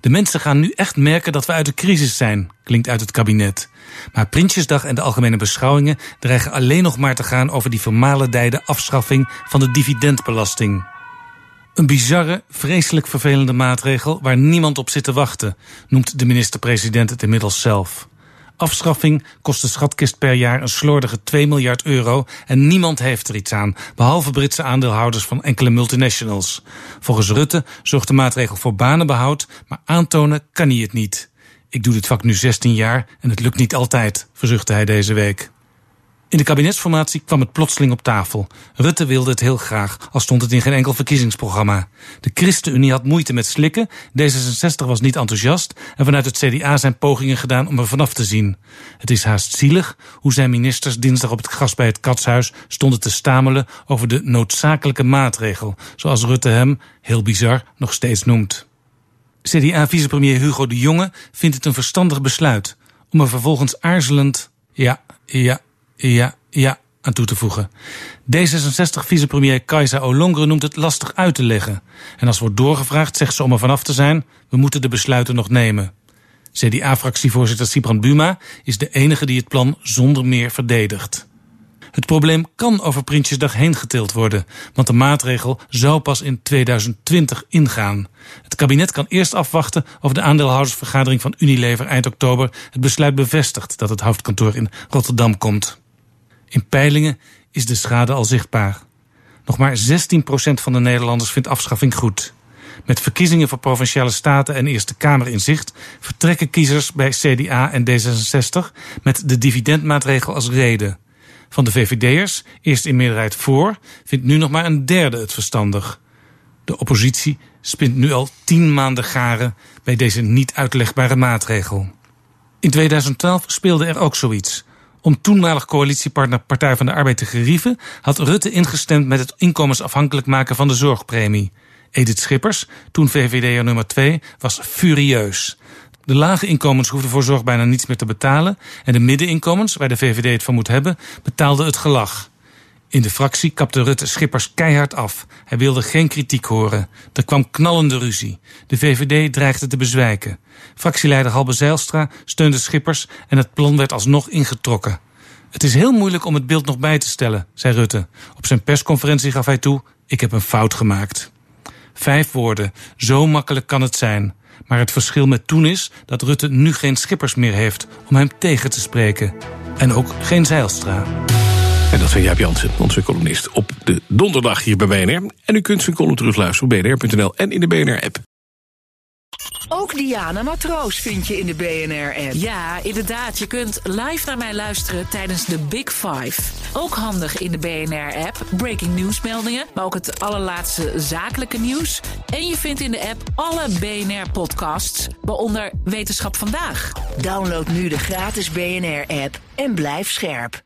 De mensen gaan nu echt merken dat we uit de crisis zijn, klinkt uit het kabinet. Maar Prinsjesdag en de algemene beschouwingen dreigen alleen nog maar te gaan over die vermalendijde afschaffing van de dividendbelasting. Een bizarre, vreselijk vervelende maatregel waar niemand op zit te wachten, noemt de minister-president het inmiddels zelf. Afschaffing kost de schatkist per jaar een slordige 2 miljard euro en niemand heeft er iets aan, behalve Britse aandeelhouders van enkele multinationals. Volgens Rutte zorgt de maatregel voor banenbehoud, maar aantonen kan hij het niet. Ik doe dit vak nu 16 jaar en het lukt niet altijd, verzuchtte hij deze week. In de kabinetsformatie kwam het plotseling op tafel. Rutte wilde het heel graag, al stond het in geen enkel verkiezingsprogramma. De ChristenUnie had moeite met slikken, D66 was niet enthousiast en vanuit het CDA zijn pogingen gedaan om er vanaf te zien. Het is haast zielig hoe zijn ministers dinsdag op het gras bij het Katshuis stonden te stamelen over de noodzakelijke maatregel, zoals Rutte hem, heel bizar, nog steeds noemt. CDA-vicepremier Hugo de Jonge vindt het een verstandig besluit om er vervolgens aarzelend ja, ja, ja, ja aan toe te voegen. D66-vicepremier Kajsa Olongre noemt het lastig uit te leggen. En als wordt doorgevraagd, zegt ze om er vanaf te zijn: we moeten de besluiten nog nemen. CDA-fractievoorzitter Sibrand Buma is de enige die het plan zonder meer verdedigt. Het probleem kan over Prinsjesdag heen getild worden, want de maatregel zou pas in 2020 ingaan. Het kabinet kan eerst afwachten of de aandeelhoudersvergadering van Unilever eind oktober het besluit bevestigt dat het hoofdkantoor in Rotterdam komt. In peilingen is de schade al zichtbaar. Nog maar 16% van de Nederlanders vindt afschaffing goed. Met verkiezingen voor provinciale staten en Eerste Kamer in zicht vertrekken kiezers bij CDA en D66 met de dividendmaatregel als reden. Van de VVD'ers, eerst in meerderheid voor, vindt nu nog maar een derde het verstandig. De oppositie spint nu al tien maanden garen bij deze niet uitlegbare maatregel. In 2012 speelde er ook zoiets. Om toenmalig coalitiepartner Partij van de Arbeid te gerieven, had Rutte ingestemd met het inkomensafhankelijk maken van de zorgpremie. Edith Schippers, toen VVD'er nummer 2, was furieus. De lage inkomens hoefden voor zorg bijna niets meer te betalen en de middeninkomens, waar de VVD het van moet hebben, betaalden het gelag. In de fractie kapte Rutte Schippers keihard af. Hij wilde geen kritiek horen. Er kwam knallende ruzie. De VVD dreigde te bezwijken. Fractieleider Halbe Zijlstra steunde Schippers en het plan werd alsnog ingetrokken. Het is heel moeilijk om het beeld nog bij te stellen, zei Rutte. Op zijn persconferentie gaf hij toe: Ik heb een fout gemaakt. Vijf woorden, zo makkelijk kan het zijn. Maar het verschil met toen is dat Rutte nu geen Schippers meer heeft om hem tegen te spreken. En ook geen Zijlstra. En dat zijn Jaap Jansen, onze columnist, op de donderdag hier bij BNR. En u kunt zijn column terugluisteren op bnr.nl en in de BNR-app. Ook Diana Matroos vind je in de BNR-app. Ja, inderdaad. Je kunt live naar mij luisteren tijdens de Big Five. Ook handig in de BNR-app. Breaking nieuwsmeldingen, maar ook het allerlaatste zakelijke nieuws. En je vindt in de app alle BNR-podcasts, waaronder Wetenschap Vandaag. Download nu de gratis BNR-app en blijf scherp.